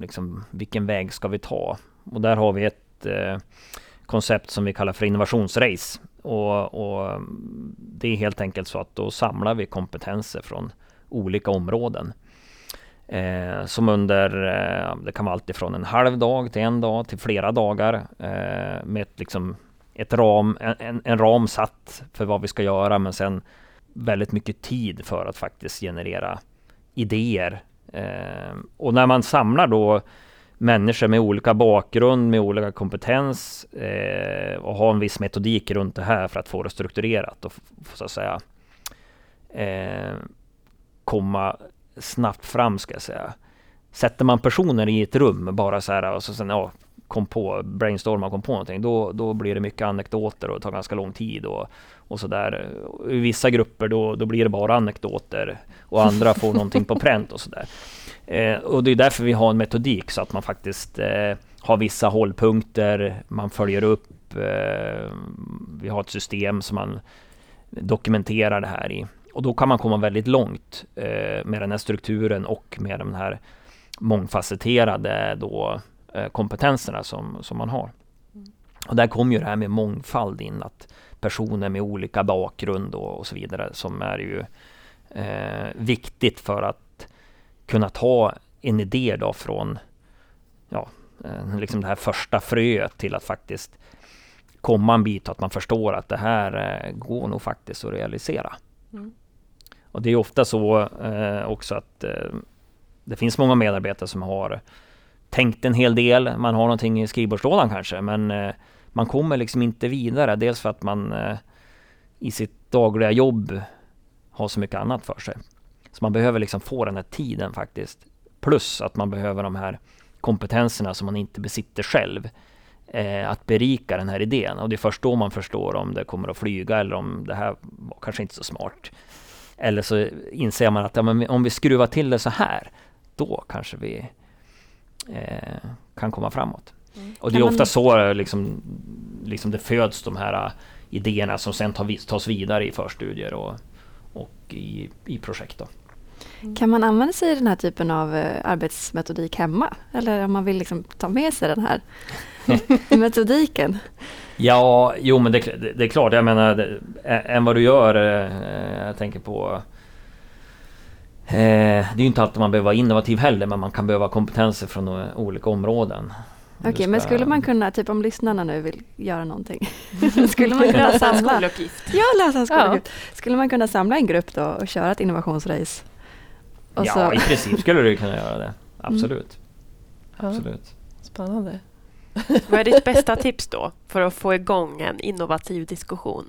A: liksom, vilken väg ska vi ta? Och där har vi ett eh, koncept som vi kallar för innovationsrace. Och, och det är helt enkelt så att då samlar vi kompetenser från olika områden. Eh, som under, eh, det kan vara allt ifrån en halv dag till en dag till flera dagar eh, med ett, liksom, ett ram, en, en ram satt för vad vi ska göra men sen väldigt mycket tid för att faktiskt generera idéer. Eh, och när man samlar då människor med olika bakgrund, med olika kompetens eh, och ha en viss metodik runt det här för att få det strukturerat och så att säga eh, komma snabbt fram ska jag säga. Sätter man personer i ett rum bara så här och så sen ja, kom på, brainstorma kom på någonting, då, då blir det mycket anekdoter och det tar ganska lång tid och, och sådär. I vissa grupper då, då blir det bara anekdoter och andra får någonting på pränt och sådär. Eh, och det är därför vi har en metodik så att man faktiskt eh, har vissa hållpunkter, man följer upp, eh, vi har ett system som man dokumenterar det här i. Och då kan man komma väldigt långt eh, med den här strukturen och med de här mångfacetterade då, eh, kompetenserna som, som man har. Och där kommer ju det här med mångfald in, att personer med olika bakgrund och, och så vidare som är ju eh, viktigt för att kunna ta en idé då från ja, eh, liksom det här första fröet till att faktiskt komma en bit och att man förstår att det här eh, går nog faktiskt att realisera.
B: Mm.
A: Och det är ofta så eh, också att eh, det finns många medarbetare som har tänkt en hel del. Man har någonting i skrivbordslådan kanske, men eh, man kommer liksom inte vidare. Dels för att man eh, i sitt dagliga jobb har så mycket annat för sig. Så man behöver liksom få den här tiden faktiskt. Plus att man behöver de här kompetenserna som man inte besitter själv. Eh, att berika den här idén. Och det är först då man förstår om det kommer att flyga eller om det här var kanske inte så smart. Eller så inser man att ja, om vi skruvar till det så här, då kanske vi eh, kan komma framåt.
B: Mm.
A: Och det är ofta så liksom, liksom det föds de här eh, idéerna som sen tas vidare i förstudier och, och i, i projekt. Då.
D: Kan man använda sig av den här typen av eh, arbetsmetodik hemma? Eller om man vill liksom ta med sig den här metodiken?
A: Ja, jo men det, det, det är klart, jag menar, det, än vad du gör, eh, jag tänker på det är ju inte alltid man behöver vara innovativ heller, men man kan behöva kompetenser från olika områden.
D: Okej, okay, men skulle man kunna, typ om lyssnarna nu vill göra någonting, skulle man kunna
C: samla... en skoluppgift.
D: Ja, lösa en skoluppgift. Ja. Skulle man kunna samla en grupp då och köra ett innovationsrace?
A: Och ja, så... i princip skulle du kunna göra det. Absolut. Mm. Absolut.
B: Ja, spännande.
C: Vad är ditt bästa tips då för att få igång en innovativ diskussion?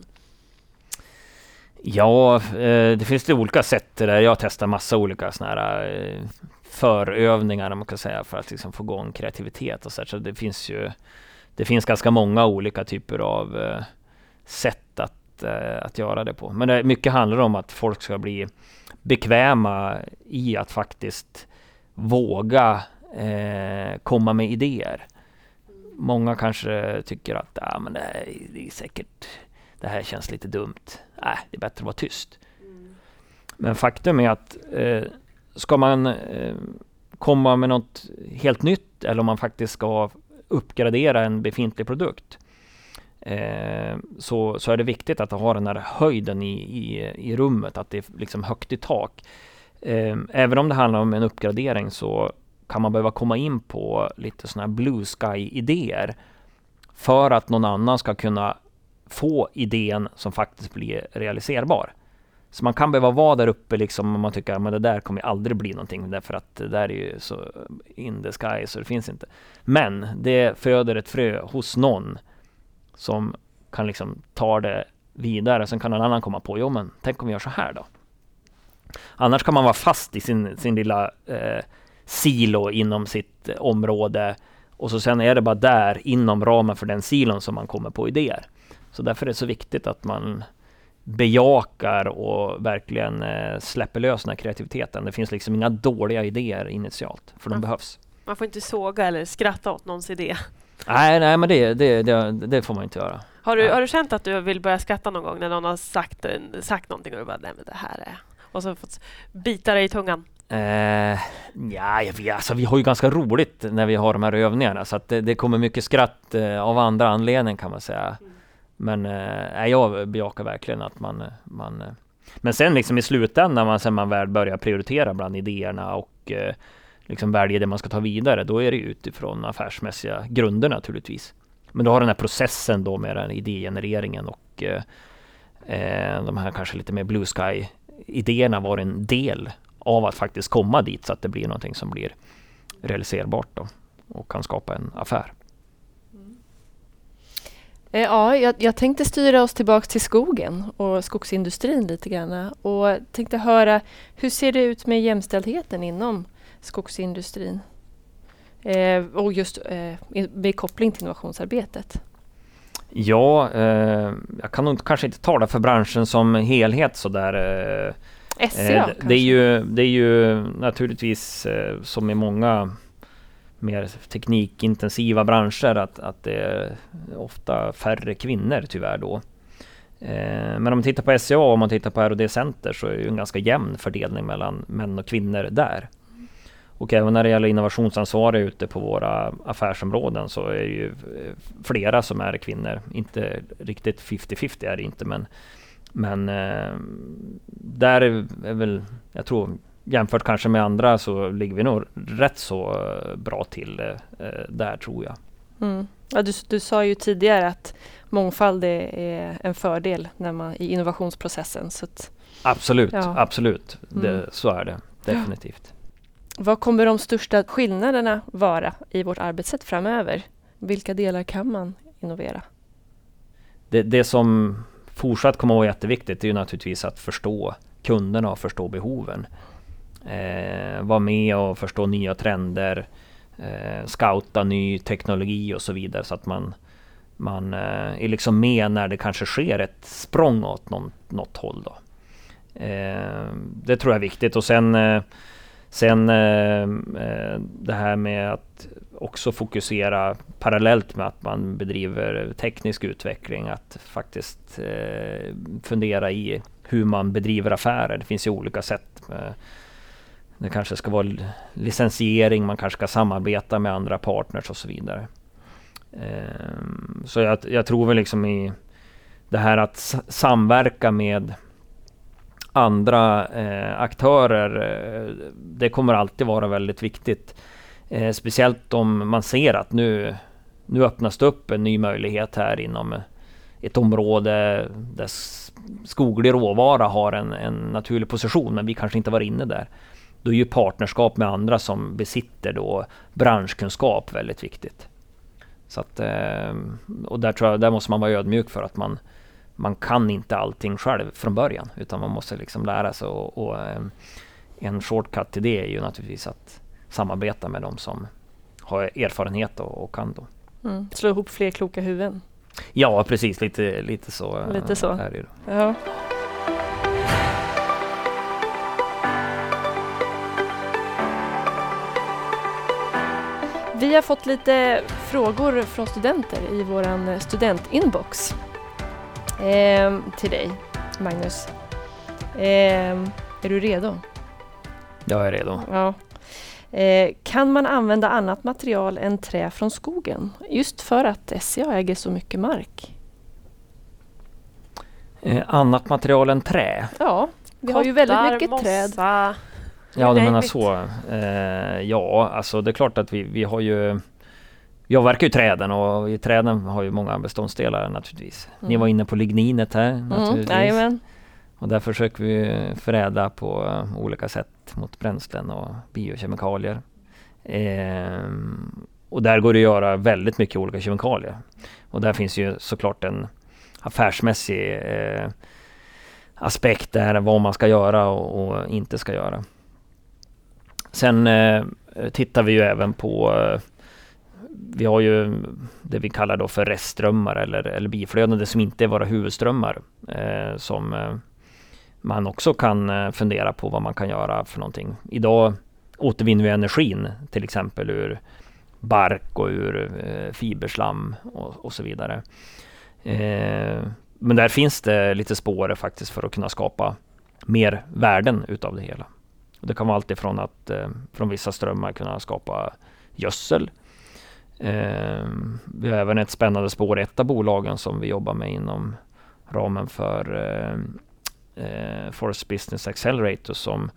A: Ja, eh, det finns det olika sätt. Där jag testar massa olika såna här eh, förövningar, om man kan säga, för att liksom få igång kreativitet och så. Så det finns ju det finns ganska många olika typer av eh, sätt att, att göra det på. Men det, mycket handlar om att folk ska bli bekväma i att faktiskt våga eh, komma med idéer. Många kanske tycker att ah, men det, är, det är säkert, det här känns lite dumt. Nej, det är bättre att vara tyst. Mm. Men faktum är att eh, ska man eh, komma med något helt nytt eller om man faktiskt ska uppgradera en befintlig produkt eh, så, så är det viktigt att ha den här höjden i, i, i rummet, att det är liksom högt i tak. Eh, även om det handlar om en uppgradering så kan man behöva komma in på lite sådana här blue sky-idéer för att någon annan ska kunna få idén som faktiskt blir realiserbar. Så man kan behöva vara där uppe liksom om man tycker att det där kommer aldrig bli någonting därför att det där är ju så in the sky så det finns inte. Men det föder ett frö hos någon som kan liksom ta det vidare. Sen kan någon annan komma på, jo men tänk om vi gör så här då. Annars kan man vara fast i sin, sin lilla eh, silo inom sitt eh, område och så sen är det bara där inom ramen för den silon som man kommer på idéer. Så därför är det så viktigt att man bejakar och verkligen eh, släpper lös den här kreativiteten. Det finns liksom inga dåliga idéer initialt, för de
C: man,
A: behövs.
C: Man får inte såga eller skratta åt någons idé.
A: Nej, nej men det, det, det, det får man inte göra.
C: Har du, har du känt att du vill börja skratta någon gång när någon har sagt, sagt någonting och du bara, nej men det här är... Och så fått bita dig i tungan?
A: Eh, ja, vet, alltså, vi har ju ganska roligt när vi har de här övningarna så att det, det kommer mycket skratt eh, av andra anledningar kan man säga. Mm. Men eh, jag bejakar verkligen att man, man eh, Men sen liksom i slutändan, man, sen man väl börjar prioritera bland idéerna och eh, liksom väljer det man ska ta vidare, då är det utifrån affärsmässiga grunder naturligtvis. Men då har den här processen då med den idégenereringen och eh, eh, de här kanske lite mer blue sky idéerna var en del av att faktiskt komma dit så att det blir någonting som blir realiserbart då och kan skapa en affär.
B: Eh, ja, jag, jag, tänkte styra oss tillbaks till skogen och skogsindustrin lite grann och tänkte höra hur ser det ut med jämställdheten inom skogsindustrin? Eh, och just eh, med koppling till innovationsarbetet.
A: Ja, eh, jag kan nog kanske inte tala för branschen som helhet sådär.
B: Eh, SCA eh,
A: det, är ju, det är ju naturligtvis eh, som i många mer teknikintensiva branscher att, att det är ofta färre kvinnor tyvärr då. Eh, men om man tittar på SCA och om man tittar på R&D Center så är det ju en ganska jämn fördelning mellan män och kvinnor där. Och även när det gäller innovationsansvariga ute på våra affärsområden så är det ju eh, flera som är kvinnor. Inte riktigt 50-50 är det inte men men eh, där är väl, jag tror jämfört kanske med andra så ligger vi nog rätt så eh, bra till där tror jag.
B: Mm. Ja, du, du sa ju tidigare att mångfald är en fördel när man, i innovationsprocessen. Så att,
A: absolut, ja. absolut. Det, mm. Så är det definitivt.
B: Vad kommer de största skillnaderna vara i vårt arbetssätt framöver? Vilka delar kan man innovera?
A: Det, det som fortsatt kommer att vara jätteviktigt är ju naturligtvis att förstå kunderna och förstå behoven eh, vara med och förstå nya trender, eh, scouta ny teknologi och så vidare så att man, man eh, är liksom med när det kanske sker ett språng åt någon, något håll. Då. Eh, det tror jag är viktigt och sen, eh, sen eh, eh, det här med att också fokusera parallellt med att man bedriver teknisk utveckling, att faktiskt eh, fundera i hur man bedriver affärer. Det finns ju olika sätt. Det kanske ska vara licensiering, man kanske ska samarbeta med andra partners och så vidare. Ehm, så jag, jag tror väl liksom i det här att samverka med andra eh, aktörer. Eh, det kommer alltid vara väldigt viktigt. Eh, speciellt om man ser att nu, nu öppnas det upp en ny möjlighet här inom ett område där skoglig råvara har en, en naturlig position men vi kanske inte var inne där. Då är ju partnerskap med andra som besitter då branschkunskap väldigt viktigt. Så att, eh, och där, tror jag, där måste man vara ödmjuk för att man, man kan inte allting själv från början utan man måste liksom lära sig och, och eh, en shortcut till det är ju naturligtvis att samarbeta med de som har erfarenhet och, och kan då.
B: Mm. Slå ihop fler kloka huvuden.
A: Ja precis, lite, lite så.
B: Lite så.
A: Är det då.
B: Ja. Vi har fått lite frågor från studenter i vår studentinbox eh, till dig, Magnus. Eh, är du redo?
A: Jag är redo.
B: Ja. Eh, kan man använda annat material än trä från skogen? Just för att SCA äger så mycket mark.
A: Eh, annat material än trä?
B: Ja, vi har ju väldigt mycket
C: mossa.
B: träd.
A: Ja, du menar så. Eh, ja, alltså det är klart att vi, vi har ju vi avverkar ju träden och i träden har ju många beståndsdelar naturligtvis. Mm. Ni var inne på ligninet här
B: Mm,
A: naturligtvis.
B: jajamän.
A: och där försöker vi förädla på eh, olika sätt mot bränslen och biokemikalier. Eh, och där går det att göra väldigt mycket olika kemikalier. Och där finns ju såklart en affärsmässig eh, aspekt där vad man ska göra och, och inte ska göra. Sen eh, tittar vi ju även på eh, vi har ju det vi kallar då för restströmmar eller, eller biflöden, det som inte är våra huvudströmmar. Eh, som eh, man också kan eh, fundera på vad man kan göra för någonting. Idag återvinner vi energin till exempel ur bark och ur eh, fiberslam och, och så vidare. Eh, men där finns det lite spår faktiskt för att kunna skapa mer värden utav det hela. Det kan vara alltifrån att eh, från vissa strömmar kunna skapa gödsel. Eh, vi har även ett spännande spår, ett av bolagen som vi jobbar med inom ramen för eh, eh, Forest Business Accelerator som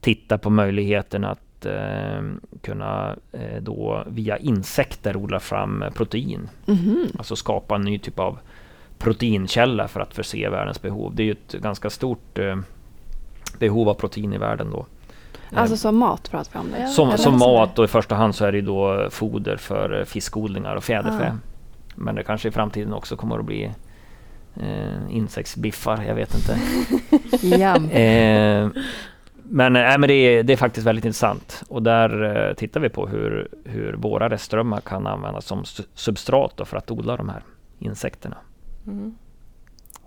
A: tittar på möjligheten att eh, kunna eh, då via insekter odla fram protein.
D: Mhm.
A: Alltså skapa en ny typ av proteinkälla för att förse världens behov. Det är ju ett ganska stort eh, behov av protein i världen då.
D: Alltså som mat pratar vi om det?
A: som,
D: Eller
A: som mat och i första hand så är det då foder för eh, fiskodlingar och fjäderfä.
D: Ah.
A: Men det kanske i framtiden också kommer att bli eh, insektsbiffar, jag vet inte. Eh, men, äh, men det, är, det är faktiskt väldigt intressant och där eh, tittar vi på hur, hur våra restströmmar kan användas som su- substrat då för att odla de här insekterna.
B: Mm.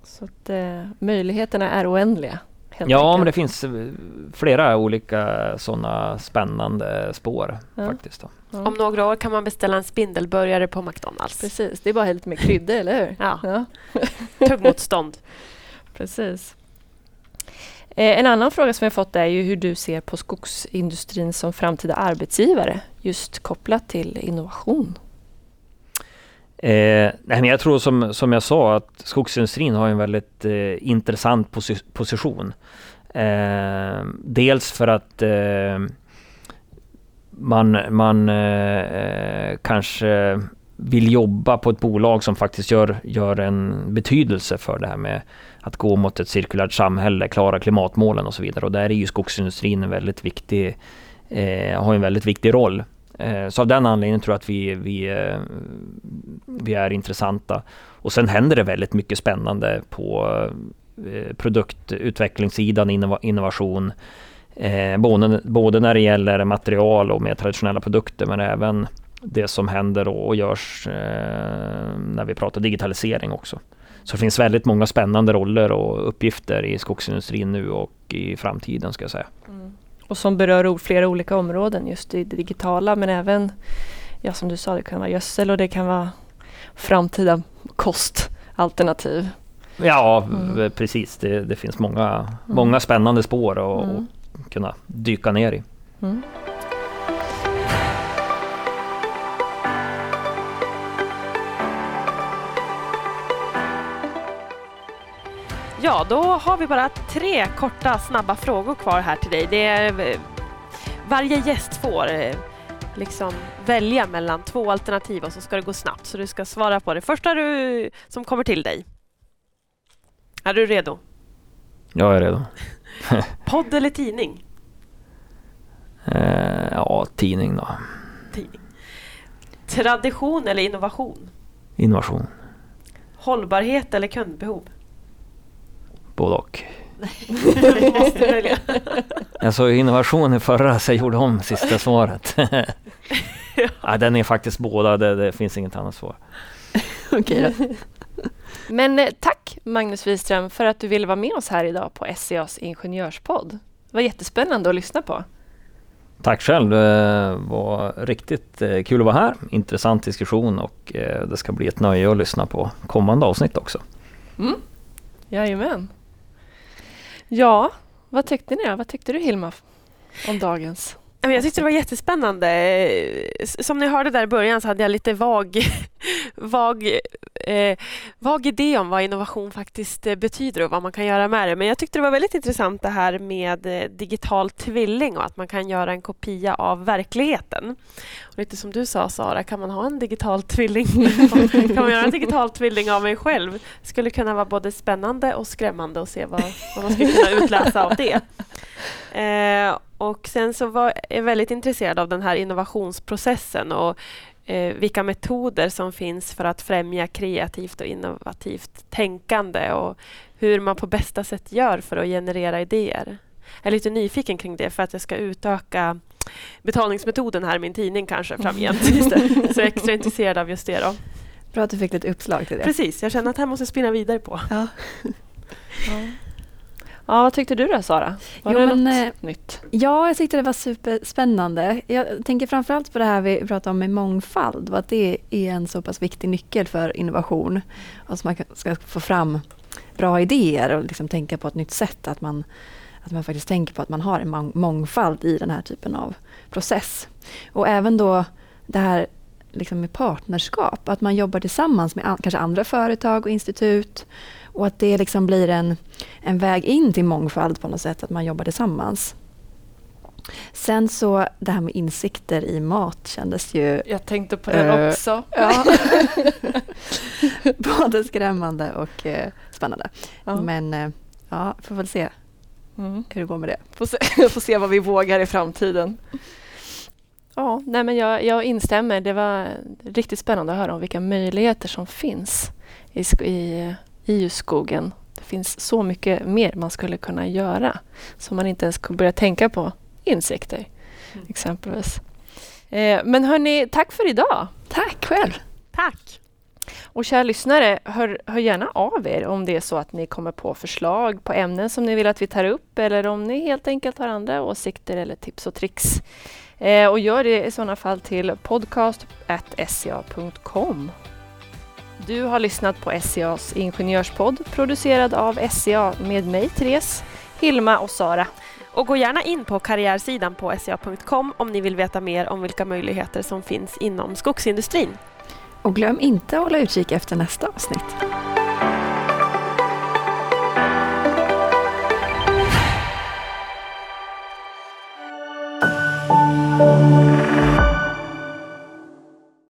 B: Så att eh, möjligheterna är oändliga. Helt
A: Ja,
B: enkelt.
A: men det finns eh, flera olika sådana spännande spår
B: Ja.
A: faktiskt. Då.
B: Ja.
C: Om några år kan man beställa en spindelburgare på McDonalds.
B: Precis, det är bara lite mer kryddor, eller hur?
C: Ja.
B: ja
C: Tuggmotstånd.
B: precis. Eh, en annan fråga som jag fått är ju hur du ser på skogsindustrin som framtida arbetsgivare just kopplat till innovation.
A: Eh, nej, men jag tror som, som jag sa att skogsindustrin har en väldigt eh, intressant posi- position. Eh, dels för att eh, man, man eh, kanske vill jobba på ett bolag som faktiskt gör, gör en betydelse för det här med att gå mot ett cirkulärt samhälle, klara klimatmålen och så vidare. Och där är ju skogsindustrin en väldigt viktig, eh, har en väldigt viktig roll. Eh, så av den anledningen tror jag att vi, vi, eh, vi är intressanta. Och sen händer det väldigt mycket spännande på eh, produktutvecklingssidan, innovation. Både, både när det gäller material och mer traditionella produkter men även det som händer och, görs när vi pratar digitalisering också. Så det finns väldigt många spännande roller och uppgifter i skogsindustrin nu och i framtiden ska jag säga. Mm.
B: Och som berör flera olika områden just det digitala men även, ja som du sa, det kan vara gödsel och det kan vara framtida kostalternativ.
A: Ja,
B: Mm.
A: v- precis. Det, det finns många, många spännande spår att
B: Mm.
A: kunna dyka ner i.
B: Mm.
C: Ja, då har vi bara tre korta snabba frågor kvar här till dig. Det är, eh, varje gäst får eh, liksom välja mellan två alternativ och så ska det gå snabbt. Så du ska svara på det första du, som kommer till dig. Är du redo?
A: Jag är redo.
C: Podd eller tidning?
A: Eh, ja, tidning då.
C: Tidning. Tradition eller innovation?
A: Innovation.
C: Hållbarhet eller kundbehov?
A: Både och.
C: Du måste välja.
A: Jag sa ju innovation i förra så jag gjorde om sista svaret. ja, den är faktiskt båda, det, det finns inget annat svar.
D: Okej då.
B: Men eh, tack Magnus Wiström för att du ville vara med oss här idag på SCAs ingenjörspodd. Det var jättespännande att lyssna på.
A: Tack själv, det var riktigt eh, kul att vara här. Intressant diskussion och eh, det ska bli ett nöje att lyssna på kommande avsnitt också.
B: Mm. Jajamän. Ja, vad tyckte ni då? Vad tyckte du Hilma om dagens?
C: Jag tyckte det var jättespännande. Som ni hörde där i början så hade jag lite vag, vag, eh, vag idé om vad innovation faktiskt eh, betyder och vad man kan göra med det. Men jag tyckte det var väldigt intressant det här med eh, digital tvilling och att man kan göra en kopia av verkligheten. Och lite som du sa Sara, kan man ha en digital tvilling? kan man göra en digital tvilling av mig själv? Det skulle kunna vara både spännande och skrämmande att se vad, vad man skulle kunna utläsa av det. Eh, och sen så var jag väldigt intresserad av den här innovationsprocessen och eh, vilka metoder som finns för att främja kreativt och innovativt tänkande och hur man på bästa sätt gör för att generera idéer. Jag är lite nyfiken kring det för att jag ska utöka betalningsmetoden här i min tidning kanske framgent. Så jag är extra intresserad av just det. Då.
D: Bra att du fick lite uppslag till det.
C: Precis, jag känner att det här måste jag spinna vidare på.
D: Ja.
B: Ja, vad tyckte du då Sara? Var
D: Jo,
B: det
D: men,
B: något
D: eh,
B: nytt?
D: Ja, jag tyckte det var superspännande. Jag tänker framförallt på det här vi pratade om med mångfald och att det är en så pass viktig nyckel för innovation. Och så man ska få fram bra idéer och liksom tänka på ett nytt sätt. Att man, att man faktiskt tänker på att man har en mång- mångfald i den här typen av process. Och även då det här liksom med partnerskap, att man jobbar tillsammans med an- kanske andra företag och institut. Och att det liksom blir en, en väg in till mångfald på något sätt, att man jobbar tillsammans. Sen så det här med insikter i mat kändes ju
B: Jag tänkte på den
D: Eh,
B: också.
D: ja, både skrämmande och eh, spännande.
B: Ja.
D: Men eh, ja, får väl se
B: Mm.
D: hur det går med det.
B: Får se, får se vad vi vågar i framtiden. Ja, nej men jag, jag instämmer. Det var riktigt spännande att höra om vilka möjligheter som finns i, i, i skogen. Det finns så mycket mer man skulle kunna göra som man inte ens kan börja tänka på. Insekter,
C: Mm.
B: exempelvis. Eh, men hörni, tack för idag.
D: Tack själv!
C: Tack!
B: Och kära lyssnare, hör, hör gärna av er om det är så att ni kommer på förslag på ämnen som ni vill att vi tar upp eller om ni helt enkelt har andra åsikter eller tips och tricks. Eh, och gör det i sådana fall till podcast.sca.com. Du har lyssnat på SCAs ingenjörspodd producerad av SCA med mig, Therese, Hilma och Sara.
C: Och gå gärna in på karriärsidan på sca.com om ni vill veta mer om vilka möjligheter som finns inom skogsindustrin.
D: Och glöm inte att hålla utkik efter nästa avsnitt.